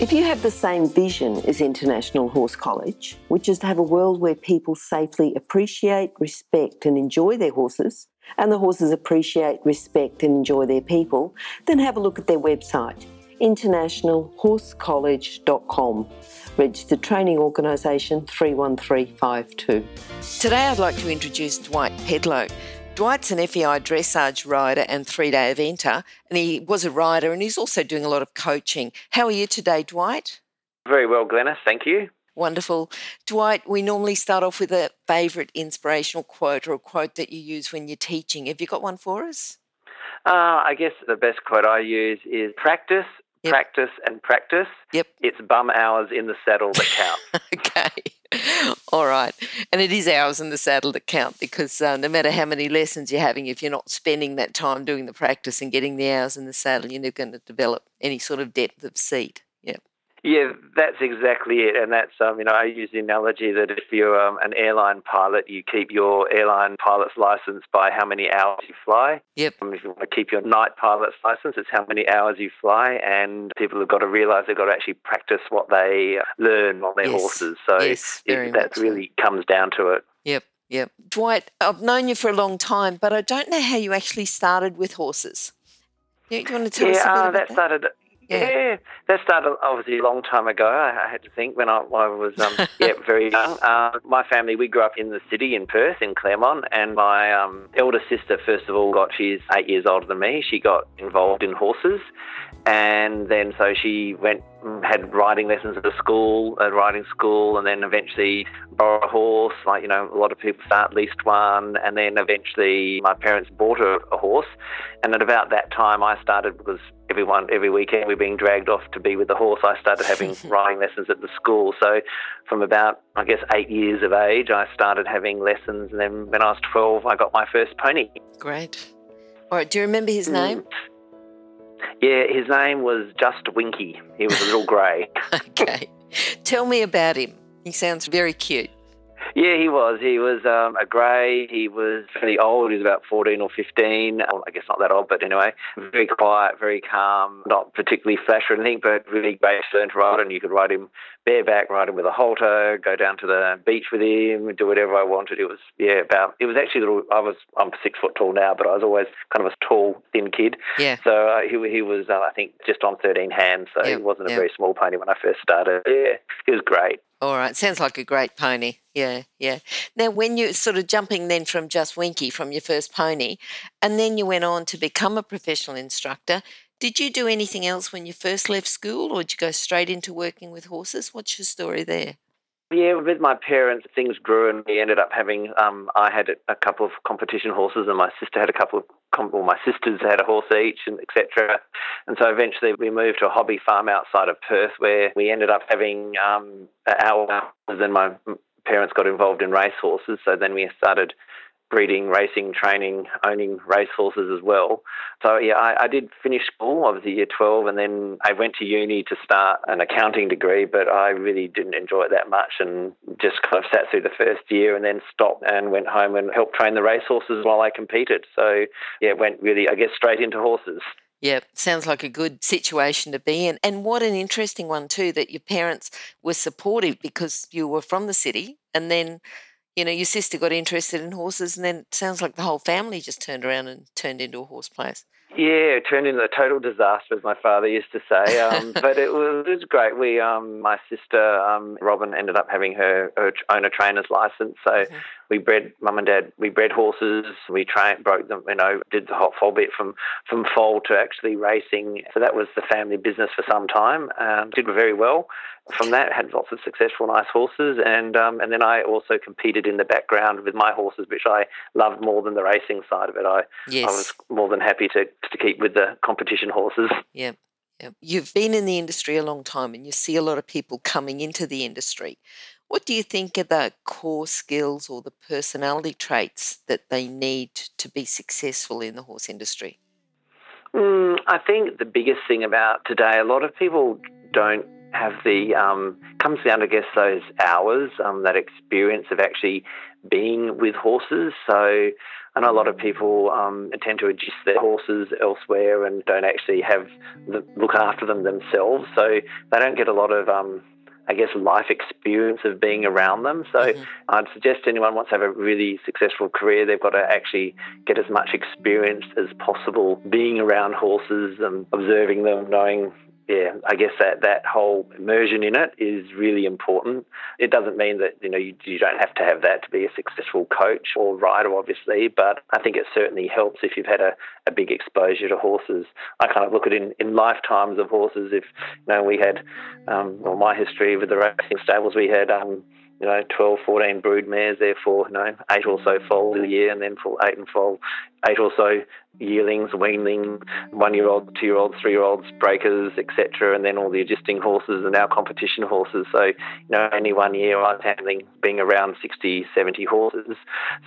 If you have the same vision as International Horse College, which is to have a world where people safely appreciate, respect, and enjoy their horses, and the horses appreciate, respect, and enjoy their people, then have a look at their website, internationalhorsecollege.com. Registered Training Organisation 31352. Today I'd like to introduce Dwight Pedlow. Dwight's an FEI dressage rider and three day eventer, and he was a rider and he's also doing a lot of coaching. How are you today, Dwight? Very well, Glennis. Thank you. Wonderful. Dwight, we normally start off with a favourite inspirational quote or a quote that you use when you're teaching. Have you got one for us? Uh, I guess the best quote I use is practice, yep. practice, and practice. Yep. It's bum hours in the saddle that count. okay. All right. And it is hours in the saddle that count because uh, no matter how many lessons you're having, if you're not spending that time doing the practice and getting the hours in the saddle, you're never going to develop any sort of depth of seat. Yep. Yeah, that's exactly it, and that's um, you know I use the analogy that if you're um, an airline pilot, you keep your airline pilot's license by how many hours you fly. Yep. Um, if you want to keep your night pilot's license, it's how many hours you fly, and people have got to realise they've got to actually practice what they learn on their yes. horses. So yes, it, that really so. comes down to it. Yep. Yep. Dwight, I've known you for a long time, but I don't know how you actually started with horses. You, you want to tell yeah, us a bit uh, about that? that started yeah. yeah. that started obviously a long time ago. I, had to think when I, when I was um, yeah very young. Uh, my family we grew up in the city in Perth in Claremont, and my um, elder sister first of all got she's eight years older than me. She got involved in horses, and then so she went had riding lessons at a school, at riding school, and then eventually borrowed a horse. Like you know, a lot of people start at least one, and then eventually my parents bought a, a horse. And at about that time, I started because everyone every weekend we're being dragged off to be with the horse. I started having riding lessons at the school. So from about I guess eight years of age, I started having lessons, and then when I was twelve, I got my first pony. Great. All right. Do you remember his name? Mm. Yeah, his name was just Winky. He was a little grey. okay. Tell me about him. He sounds very cute. Yeah, he was. He was um, a grey. He was fairly old. He was about 14 or 15. Well, I guess not that old, but anyway, very quiet, very calm, not particularly flash or anything, but really great to learn to ride. And you could ride him bareback, ride him with a halter, go down to the beach with him, do whatever I wanted. It was, yeah, about, it was actually little, I was, I'm six foot tall now, but I was always kind of a tall, thin kid. Yeah. So uh, he, he was, uh, I think, just on 13 hands. So yep. he wasn't a very small pony when I first started. Yeah, he was great. All right, sounds like a great pony. Yeah, yeah. Now, when you sort of jumping then from just Winky from your first pony, and then you went on to become a professional instructor, did you do anything else when you first left school, or did you go straight into working with horses? What's your story there? Yeah, with my parents, things grew, and we ended up having. Um, I had a couple of competition horses, and my sister had a couple of. Well, my sisters had a horse each, and etc. And so eventually, we moved to a hobby farm outside of Perth, where we ended up having um, our. and my parents got involved in race horses, so then we started breeding, racing, training, owning racehorses as well. So yeah, I, I, did finish school, obviously year 12, and then I went to uni to start an accounting degree, but I really didn't enjoy it that much and just kind of sat through the first year and then stopped and went home and helped train the racehorses while I competed. So yeah, went really, I guess, straight into horses. Yeah, sounds like a good situation to be in. And what an interesting one, too, that your parents were supportive because you were from the city and then you know, your sister got interested in horses, and then it sounds like the whole family just turned around and turned into a horse place. Yeah, it turned into a total disaster, as my father used to say. Um, but it was, it was great. We, um, my sister um, Robin, ended up having her, her own a trainer's license, so mm-hmm we bred mum and dad. We bred horses. We trained, broke them. You know, did the whole, whole bit from from foal to actually racing. So that was the family business for some time. Um, did very well. From that, had lots of successful, nice horses, and um, and then I also competed in the background with my horses, which I loved more than the racing side of it. I yes. I was more than happy to to keep with the competition horses. Yeah. Yeah. You've been in the industry a long time and you see a lot of people coming into the industry. What do you think are the core skills or the personality traits that they need to be successful in the horse industry? Mm, I think the biggest thing about today, a lot of people don't have the um, comes down I guess those hours, um, that experience of actually being with horses. So Know a lot of people um, tend to agist their horses elsewhere and don't actually have the, look after them themselves. So they don't get a lot of um, I guess, life experience of being around them. So mm-hmm. I'd suggest anyone wants to have a really successful career, they've got to actually get as much experience as possible being around horses and observing them, knowing yeah, I guess that, that whole immersion in it is really important. It doesn't mean that you know you, you don't have to have that to be a successful coach or rider, obviously, but I think it certainly helps if you've had a, a big exposure to horses. I kind of look at it in, in lifetimes of horses. If you know we had, um, well, my history with the racing stables, we had. Um, you know, 12, 14 brood mares, therefore, you know, eight or so foals a year, and then for eight and foal, eight or so yearlings, weanling, one-year-old, two-year-olds, three-year-olds, breakers, etc., and then all the agisting horses and our competition horses. So, you know, any one year I was handling being around 60, 70 horses.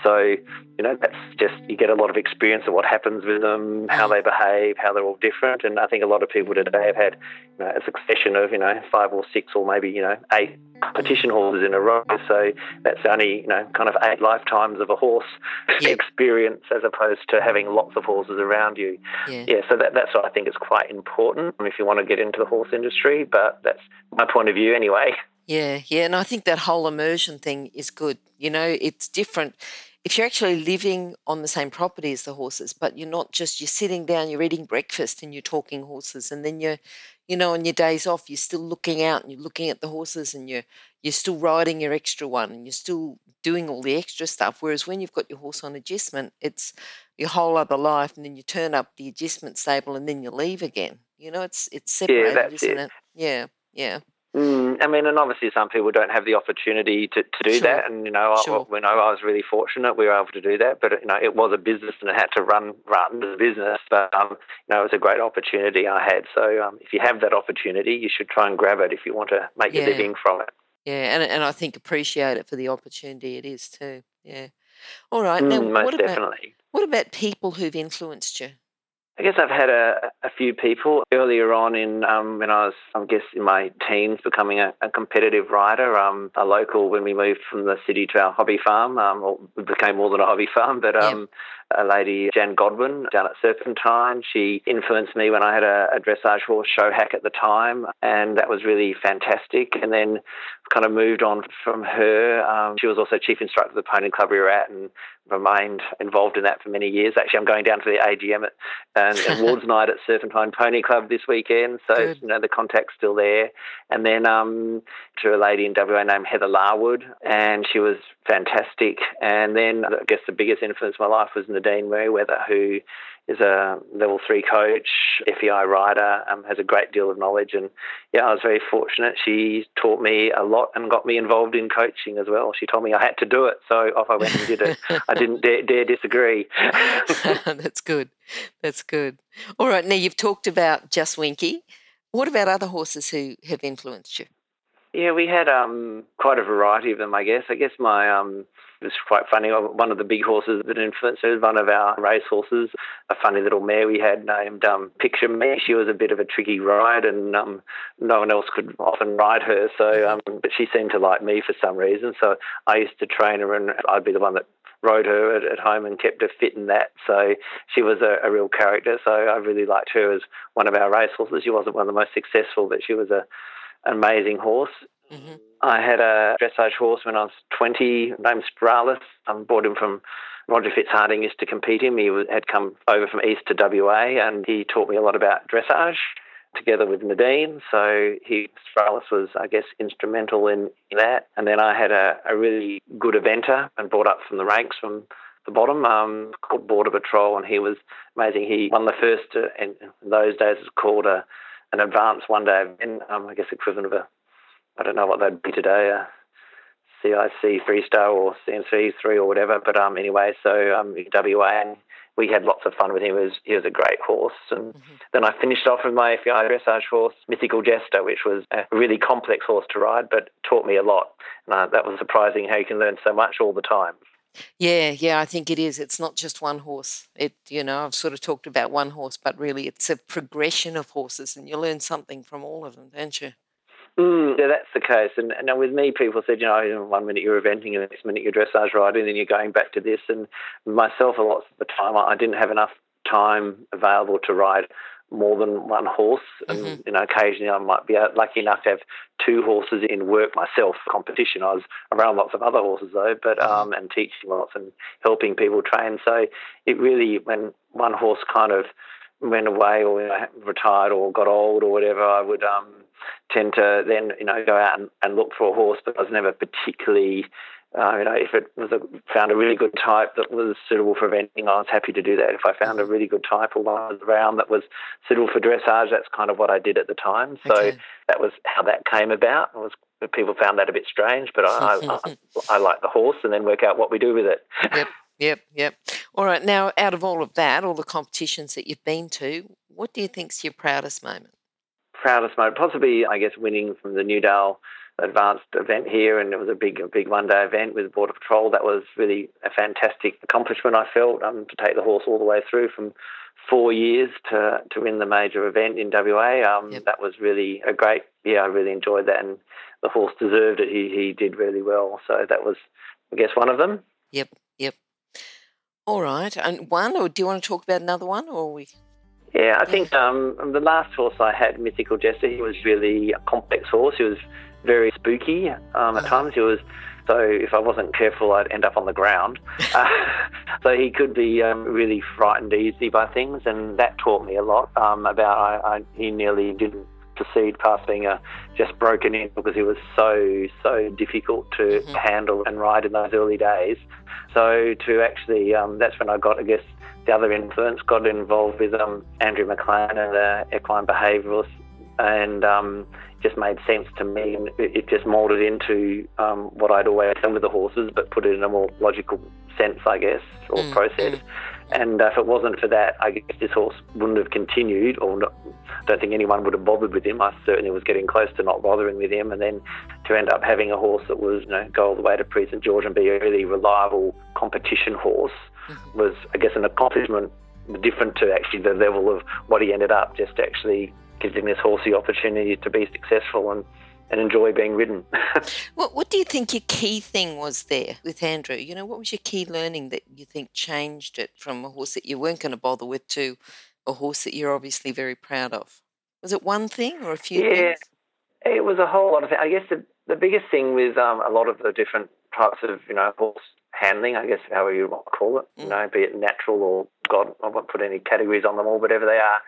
So, you know, that's just, you get a lot of experience of what happens with them, how they behave, how they're all different. And I think a lot of people today have had, you know, a succession of, you know, five or six or maybe, you know, eight competition horses in a row. So that's only, you know, kind of eight lifetimes of a horse yep. experience as opposed to having lots of horses around you. Yeah. yeah, so that, that's what I think is quite important um, if you want to get into the horse industry. But that's my point of view anyway. Yeah, yeah. And I think that whole immersion thing is good. You know, it's different if you're actually living on the same property as the horses, but you're not just you're sitting down, you're eating breakfast and you're talking horses, and then you're, you know, on your days off, you're still looking out and you're looking at the horses and you're you're still riding your extra one and you're still doing all the extra stuff. Whereas when you've got your horse on agistment, it's your whole other life, and then you turn up the agistment stable and then you leave again. You know, it's it's separated, yeah, isn't it. it? Yeah, yeah. Mm, I mean, and obviously some people don't have the opportunity to, to do sure. that. And, you know, sure. I, when I was really fortunate, we were able to do that. But, you know, it was a business and it had to run, run the business. But, um, you know, it was a great opportunity I had. So um, if you have that opportunity, you should try and grab it if you want to make yeah. your living from it. Yeah, and, and I think appreciate it for the opportunity it is too. Yeah. All right. Now, mm, what, about, what about people who've influenced you? I guess I've had a, a few people earlier on in um, when I was, I guess, in my teens, becoming a, a competitive rider. Um, a local when we moved from the city to our hobby farm, um, or it became more than a hobby farm, but um, a lady, Jan Godwin, down at Serpentine. She influenced me when I had a, a dressage horse show hack at the time, and that was really fantastic. And then kind of moved on from her. Um, she was also chief instructor of the pony club we were at and remained involved in that for many years. Actually, I'm going down to the AGM at, and awards night at Serpentine Pony Club this weekend, so Good. you know the contact's still there. And then um, to a lady in WA named Heather Larwood, and she was fantastic. And then I guess the biggest influence in my life was Nadine Merriweather, who is a level three coach, FEI rider, um, has a great deal of knowledge. And yeah, I was very fortunate. She taught me a lot and got me involved in coaching as well. She told me I had to do it. So off I went and did it. I didn't dare, dare disagree. That's good. That's good. All right. Now you've talked about Just Winky. What about other horses who have influenced you? Yeah, we had um, quite a variety of them, I guess. I guess my um, it was quite funny. One of the big horses that influenced was one of our race horses, a funny little mare we had named um, Picture Me. She was a bit of a tricky ride, and um, no one else could often ride her. So, um, but she seemed to like me for some reason. So I used to train her, and I'd be the one that rode her at, at home and kept her fit in that. So she was a, a real character. So I really liked her as one of our race horses. She wasn't one of the most successful, but she was a amazing horse. Mm-hmm. I had a dressage horse when I was 20 named Spiralis. I bought him from Roger Fitzhardinge used to compete him. He had come over from east to WA and he taught me a lot about dressage together with Nadine. So he Spiralis was, I guess, instrumental in, in that. And then I had a, a, really good eventer and brought up from the ranks from the bottom um, called Border Patrol, and he was amazing. He won the first, uh, in those days, it was called a, an advanced one day event, um, I guess equivalent of a I don't know what they'd be today, a CIC three star or CNC three or whatever. But um, anyway, so um, WA, and we had lots of fun with him. He was, he was a great horse. And mm-hmm. then I finished off with my FEI dressage horse, Mythical Jester, which was a really complex horse to ride, but taught me a lot. And uh, that was surprising how you can learn so much all the time. Yeah, yeah, I think it is. It's not just one horse. It, you know, I've sort of talked about one horse, but really it's a progression of horses, and you learn something from all of them, don't you? Mm, yeah, that's the case. And, and with me, people said, you know, one minute you're eventing and the next minute you're dressage riding, and then you're going back to this. And myself, a lot of the time, I didn't have enough time available to ride more than one horse. And, mm-hmm. you know, occasionally I might be lucky enough to have two horses in work myself competition. I was around lots of other horses though, but, mm-hmm. um, and teaching lots and helping people train. So it really, when one horse kind of went away or you know, retired or got old or whatever, I would, um, tend to then you know go out and, and look for a horse, but I was never particularly uh, you know, if it was a, found a really good type that was suitable for eventing, I was happy to do that. If I found a really good type or one was around that was suitable for dressage, that's kind of what I did at the time. So okay. that was how that came about. It was people found that a bit strange, but I, I, I like the horse, and then work out what we do with it. Yep, yep, yep. All right. Now, out of all of that, all the competitions that you've been to, what do you think's your proudest moment? Proudest moment, possibly, I guess, winning from the Newdale advanced event here, and it was a big, a big one-day event with Border Patrol. That was really a fantastic accomplishment. I felt um, to take the horse all the way through from four years to to win the major event in WA. Um, yep. That was really a great. Yeah, I really enjoyed that, and the horse deserved it. He he did really well. So that was, I guess, one of them. Yep, yep. All right, and one, or do you want to talk about another one, or we? Yeah, I think um, the last horse I had, Mythical Jester, he was really a complex horse. He was very spooky um, at uh-huh. times. He was so if I wasn't careful, I'd end up on the ground. uh, so he could be um, really frightened easily by things, and that taught me a lot um, about. I, I, he nearly didn't proceed past being a, just broken in because he was so so difficult to mm-hmm. handle and ride in those early days. So to actually, um, that's when I got, I guess, the other influence got involved with um, Andrew McLean and the equine behaviouralist, and um, just made sense to me. And it just moulded into um, what I'd always done with the horses, but put it in a more logical sense, I guess, or mm, process. Mm. And if it wasn't for that, I guess this horse wouldn't have continued, or not, I don't think anyone would have bothered with him. I certainly was getting close to not bothering with him, and then to end up having a horse that was, you know, go all the way to Prix St Georges and be a really reliable competition horse mm-hmm. was, I guess, an accomplishment different to actually the level of what he ended up, just actually giving this horse the opportunity to be successful and, and enjoy being ridden. what, what do you think your key thing was there with Andrew? You know, what was your key learning that you think changed it from a horse that you weren't going to bother with to a horse that you're obviously very proud of? Was it one thing or a few yeah, things? It was a whole lot of things. I guess the, the biggest thing with um, a lot of the different types of, you know, horse handling, I guess, however you want to call it, mm. you know, be it natural or God, I won't put any categories on them all, whatever they are.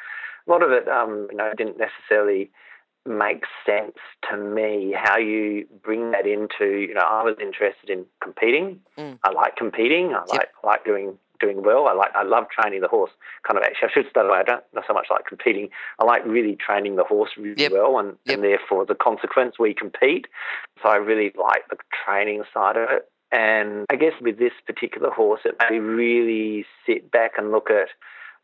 A lot of it, um, you know, didn't necessarily make sense to me how you bring that into, you know, I was interested in competing. Mm. I like competing. I like, yep. like doing doing well. I like I love training the horse. Kind of actually, I should start away. I don't not so much like competing. I like really training the horse really yep. well, and, yep. and therefore the consequence we compete. So I really like the training side of it. And I guess with this particular horse, it made me really sit back and look at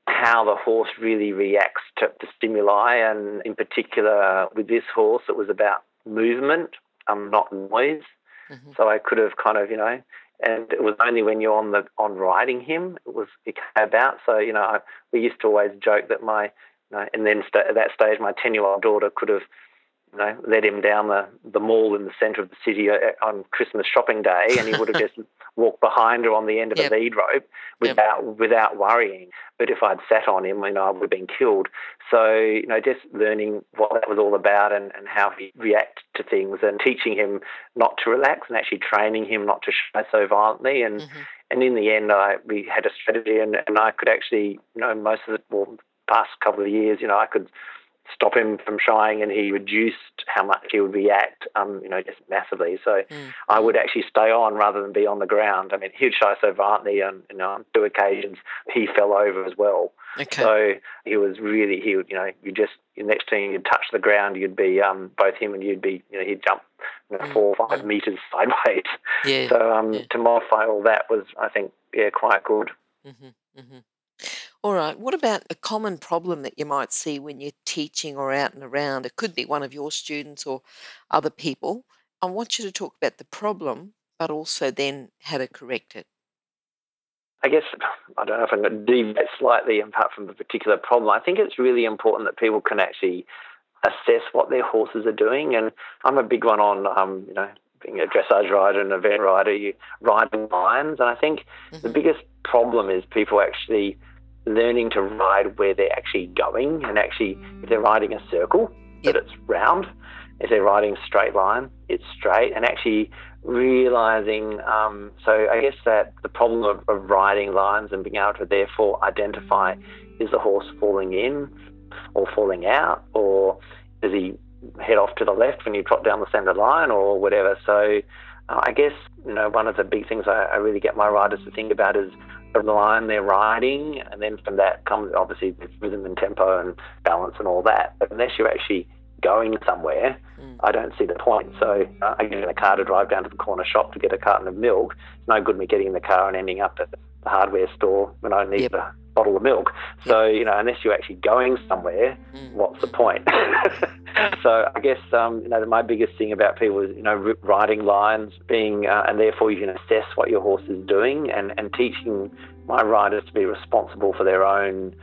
how the horse really reacts to, to stimuli. And in particular, with this horse, it was about movement, um, not noise. Mm-hmm. So I could have kind of, you know, and it was only when you're on the on riding him it was it came about. So you know, I, we used to always joke that my, you know, and then st- at that stage, my ten year old daughter could have you know, led him down the, the mall in the centre of the city uh, on Christmas shopping day, and he would have just walked behind her on the end of yep. a lead rope without yep. without worrying. But if I'd sat on him, you know, I would have been killed. So, you know, just learning what that was all about and, and how he reacted to things and teaching him not to relax and actually training him not to shy so violently. And mm-hmm. and in the end, I we had a strategy, and, and I could actually, you know, most of the well, past couple of years, you know, I could stop him from shying, and he reduced how much he would react, um, you know, just massively. So mm. I would actually stay on rather than be on the ground. I mean, he'd shy so violently, and you know, on two occasions he fell over as well. Okay. So he was really, he would, you know, you just next thing you'd touch the ground, you'd be um, both him and you'd be, you know, he'd jump you know, mm. four or five meters sideways. Yeah. So um, yeah. to modify all that was, I think, yeah, quite good. Mm-hmm. Mm-hmm. All right. What about a common problem that you might see when you're teaching or out and around? It could be one of your students or other people. I want you to talk about the problem, but also then how to correct it. I guess I don't know if I'm going to deviate slightly apart from the particular problem. I think it's really important that people can actually assess what their horses are doing, and I'm a big one on um, you know being a dressage rider and event rider, you riding lines, and I think mm-hmm. the biggest problem is people actually learning to ride where they're actually going, and actually if they're riding a circle, yep. that it's round. If they're riding a straight line, it's straight, and actually realizing. Um, so I guess that the problem of, of riding lines and being able to therefore identify is the horse falling in or falling out, or does he head off to the left when you trot down the centre line, or whatever. So uh, I guess you know one of the big things I, I really get my riders to think about is the line they're riding, and then from that comes obviously the rhythm and tempo and balance and all that. But unless you're actually going somewhere, mm. I don't see the point. So uh, I get in a car to drive down to the corner shop to get a carton of milk. It's no good me getting in the car and ending up at the hardware store when I need yep. the bottle of milk. So, you know, unless you're actually going somewhere, mm. what's the point? so I guess, um, you know, my biggest thing about people is, you know, riding lines, being, uh, and therefore you can assess what your horse is doing and, and teaching my riders to be responsible for their own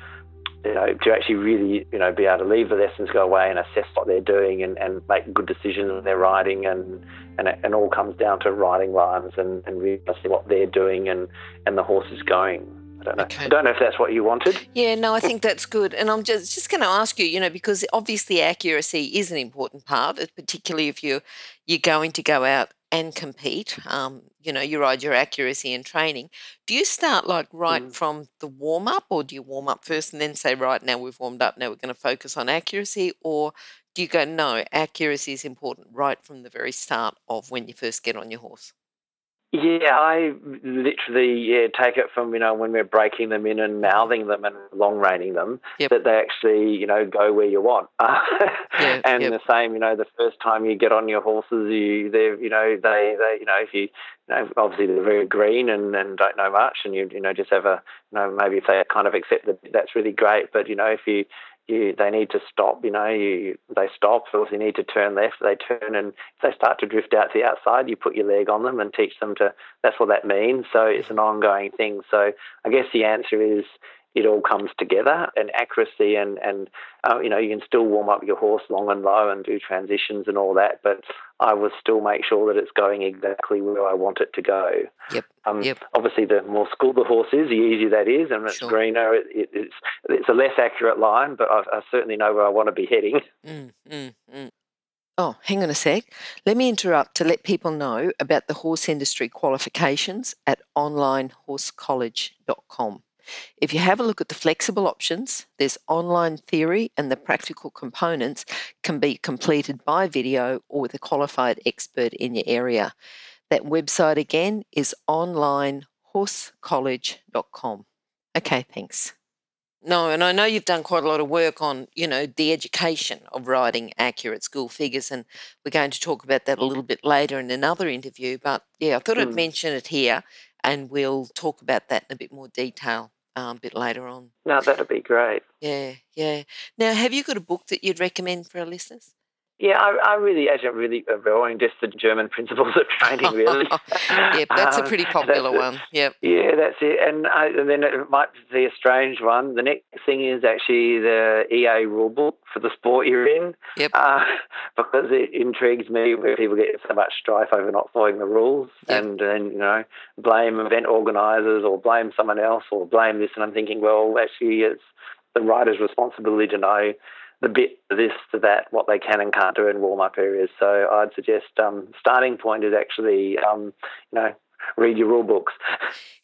you know, to actually really, you know, be able to leave the lessons, go away and assess what they're doing and, and make good decisions when they're riding and, and it and all comes down to riding lines and, and realizing what they're doing and, and the horse is going. I don't know. Okay. I don't know if that's what you wanted. Yeah, no, I think that's good. And I'm just just going to ask you, you know, because obviously accuracy is an important part, particularly if you you're going to go out and compete. Um, you know, you ride your accuracy and training. Do you start like right mm. from the warm up, or do you warm up first and then say, right now we've warmed up, now we're going to focus on accuracy, or do you go, no, accuracy is important right from the very start of when you first get on your horse? Yeah, I literally yeah take it from you know when we're breaking them in and mm-hmm. mouthing them and long reining them yep. that they actually you know go where you want. yeah, and yep. the same you know the first time you get on your horses you they you know they they you know if you, you know obviously they're very green and, and don't know much and you you know just have a you know maybe if they kind of accept that that's really great but you know if you you they need to stop. You know, you they stop. So if you need to turn left, they turn, and if they start to drift out to the outside, you put your leg on them and teach them to. That's what that means. So it's an ongoing thing. So I guess the answer is it all comes together and accuracy and and uh, you know you can still warm up your horse long and low and do transitions and all that but I will still make sure that it's going exactly where I want it to go. Yep. Um, yep. Obviously, the more schooled the horse is, the easier that is, and it's sure. greener. It, it, it's it's a less accurate line, but I, I, certainly know where I want to be heading. Mm, mm, mm. Oh, hang on a sec. Let me interrupt to let people know about the horse industry qualifications at onlinehorsecollege.com. If you have a look at the flexible options, there's online theory and the practical components can be completed by video or with a qualified expert in your area. That website again is onlinehorsecollege.com. Okay, thanks. No, and I know you've done quite a lot of work on, you know, the education of writing accurate school figures, and we're going to talk about that a little bit later in another interview. But yeah, I thought mm. I'd hmm. mention it here, and we'll talk about that in a bit more detail um, a bit later on. No, that'd be great. Yeah, yeah. Now, have you got a book that you'd recommend for our listeners? Yeah, I, I really, actually, really enjoying just the German principles of training. Really, yep, that's um, a pretty popular one. Yep. Yeah, that's it. And, I, and then it might be a strange one. The next thing is actually the EA rulebook for the sport you're in. Yep. Uh, because it intrigues me where people get so much strife over not following the rules, yep. and then you know blame event organisers or blame someone else or blame this. And I'm thinking, well, actually, it's the rider's responsibility to know the bit this to that, what they can and can't do in warm up areas. So I'd suggest um, starting point is actually, um, you know, read your rule books.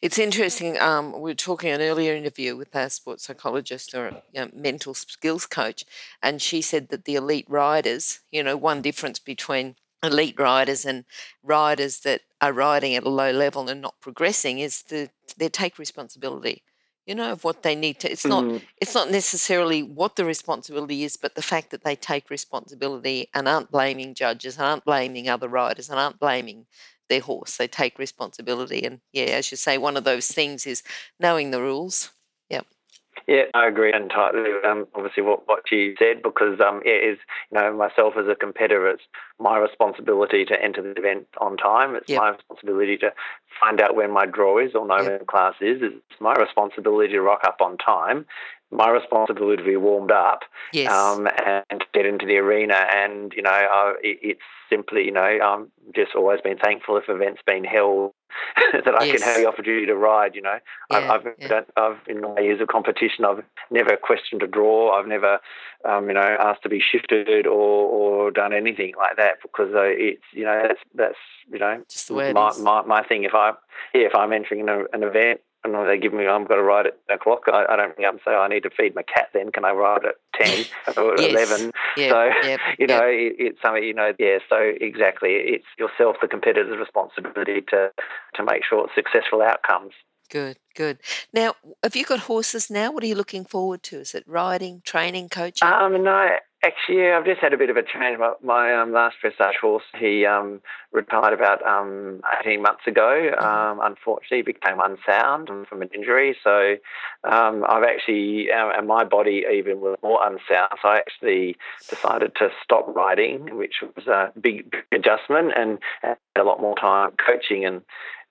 It's interesting. Um, we were talking an earlier interview with our sports psychologist or you know, mental skills coach, and she said that the elite riders, you know, one difference between elite riders and riders that are riding at a low level and not progressing is that they take responsibility you know of what they need to it's not mm. it's not necessarily what the responsibility is but the fact that they take responsibility and aren't blaming judges and aren't blaming other riders and aren't blaming their horse. They take responsibility. And yeah as you say one of those things is knowing the rules. Yep Yeah, I agree entirely. Um, obviously, what what you said because um, it is you know myself as a competitor, it's my responsibility to enter the event on time. It's Yep. my responsibility to find out when my draw is or know Yep. when the class is. It's my responsibility to rock up on time. My responsibility to be warmed up Yes. um, and to get into the arena. And you know, I, it, it's simply you know, I'm just always been thankful if events been held that I Yes. can have the opportunity to ride. You know. Yeah, I've, I've, yeah. I've in my years of competition, I've never questioned a draw. I've never, um, you know, asked to be shifted or, or done anything like that because uh, it's, you know, that's that's you know, Just the way my, my my thing. If I, yeah, if I'm entering an, an event and they give me, I've got to ride at 10 o'clock. I, I don't ring up and say I need to feed my cat. Then can I ride at ten or Yes. eleven? Yeah, so yep, you yep. know, it, it's something. You know, yeah. So exactly, it's yourself, the competitor's responsibility to to make sure it's successful outcomes. Good, good. Now, have you got horses now? What are you looking forward to? Is it riding, training, coaching? Um, no, actually, yeah, I've just had a bit of a change. My, my um, last dressage horse, he um, retired about um, 18 months ago. Um, unfortunately, he became unsound from an injury. So um, I've actually, um, and my body even was more unsound. So I actually decided to stop riding, which was a big, big adjustment and had a lot more time coaching. And,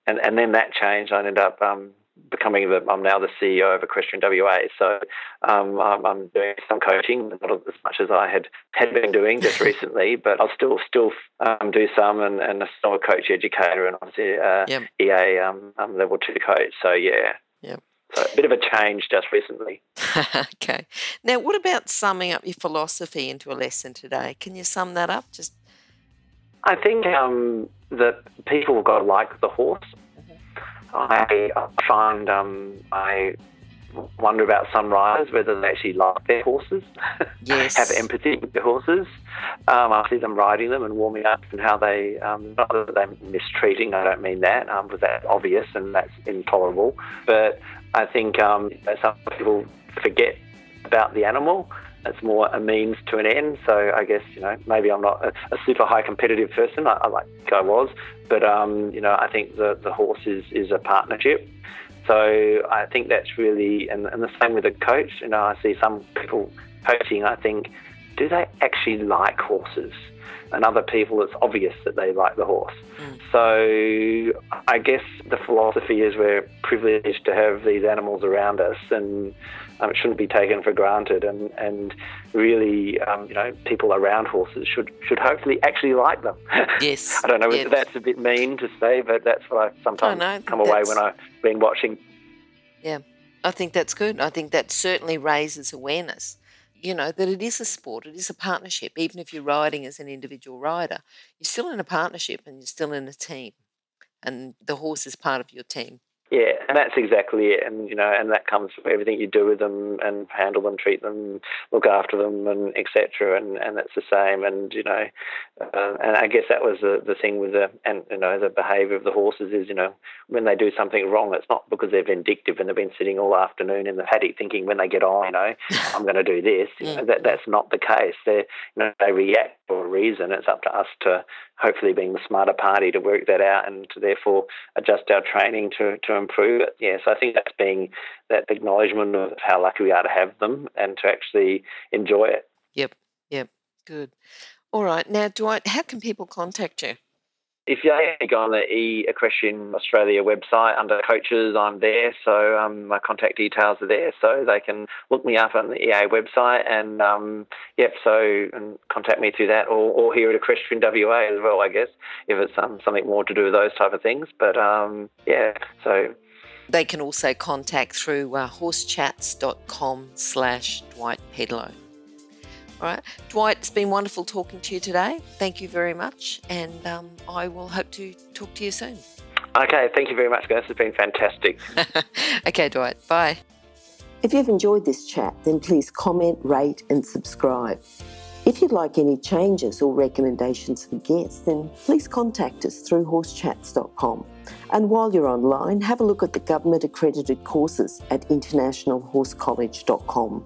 and, and then that changed. I ended up um, becoming the, I'm now the CEO of Equestrian WA. So um, I'm, I'm doing some coaching, not as much as I had, had been doing just recently, but I'll still still um, do some, and, and I'm still a coach educator, and obviously uh, Yep. EA um, um, level two coach. So yeah, Yep. so a bit of a change just recently. okay. Now, what about summing up your philosophy into a lesson today? Can you sum that up? Just I think um, that people have got to like the horse. I, I find um, I wonder about some riders whether they actually like their horses, Yes. have empathy with their horses. Um, I see them riding them and warming up and how they, um, not that they're mistreating, I don't mean that, um, because that's obvious and that's intolerable. But I think um, some people forget about the animal. It's more a means to an end. So I guess you know maybe I'm not a, a super high competitive person. I, I like I was, but um, you know I think the the horse is is a partnership. So I think that's really and, and the same with the coach. You know I see some people coaching. I think do they actually like horses? And other people, it's obvious that they like the horse. So I guess the philosophy is we're privileged to have these animals around us, and um, it shouldn't be taken for granted. And and really, um, you know, people around horses should should hopefully actually like them. Yes, I don't know yeah. if that's a bit mean to say, but that's what I sometimes no, come away that's- when I've been watching. Yeah, I think that's good. I think that certainly raises awareness. You know, that it is a sport, it is a partnership. Even if you're riding as an individual rider, you're still in a partnership and you're still in a team. And the horse is part of your team. Yeah, and that's exactly it. And you know, and that comes from everything you do with them and handle them, treat them, look after them, and etc. And and that's the same. And you know, uh, and I guess that was the the thing with the and you know the behaviour of the horses is you know when they do something wrong, it's not because they're vindictive and they've been sitting all afternoon in the paddock thinking when they get on, you know, I'm going to do this. You know, that that's not the case. They you know they react for a reason. It's up to us to hopefully being the smarter party to work that out and to therefore adjust our training to, to improve it. Yeah, so I think that's being that acknowledgement of how lucky we are to have them and to actually enjoy it. Yep, yep, good. All right, now Dwight, how can people contact you? If you go on the E Equestrian Australia website under coaches, I'm there. So um, my contact details are there, so they can look me up on the EA website and um, yep, so and contact me through that, or, or here at Equestrian WA as well, I guess, if it's um, something more to do with those type of things. But um, yeah, so They can also contact through uh, horsechats.com slash Dwight Pedlow. All right, Dwight, it's been wonderful talking to you today. Thank you very much, and um, I will hope to talk to you soon. okay, thank you very much, guys. It's been fantastic. okay, Dwight, bye. If you've enjoyed this chat, then please comment, rate, and subscribe. If you'd like any changes or recommendations for guests, then please contact us through horsechats.com. And while you're online, have a look at the government accredited courses at internationalhorsecollege.com,